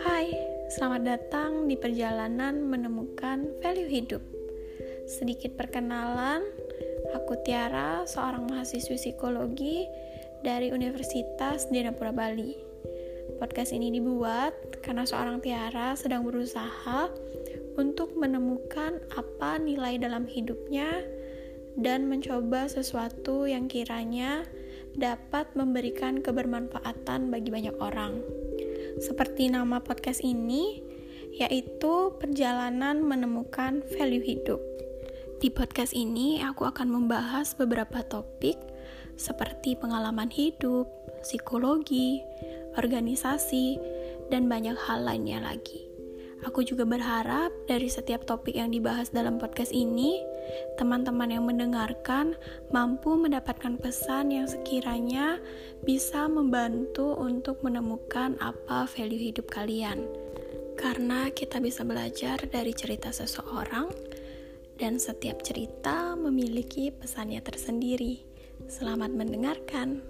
Hai, selamat datang di perjalanan menemukan value hidup. Sedikit perkenalan, aku Tiara, seorang mahasiswi psikologi dari Universitas Dinapura Bali. Podcast ini dibuat karena seorang Tiara sedang berusaha untuk menemukan apa nilai dalam hidupnya dan mencoba sesuatu yang kiranya dapat memberikan kebermanfaatan bagi banyak orang. Seperti nama podcast ini, yaitu perjalanan menemukan value hidup. Di podcast ini, aku akan membahas beberapa topik seperti pengalaman hidup, psikologi, organisasi, dan banyak hal lainnya lagi. Aku juga berharap dari setiap topik yang dibahas dalam podcast ini, teman-teman yang mendengarkan mampu mendapatkan pesan yang sekiranya bisa membantu untuk menemukan apa value hidup kalian. Karena kita bisa belajar dari cerita seseorang, dan setiap cerita memiliki pesannya tersendiri. Selamat mendengarkan.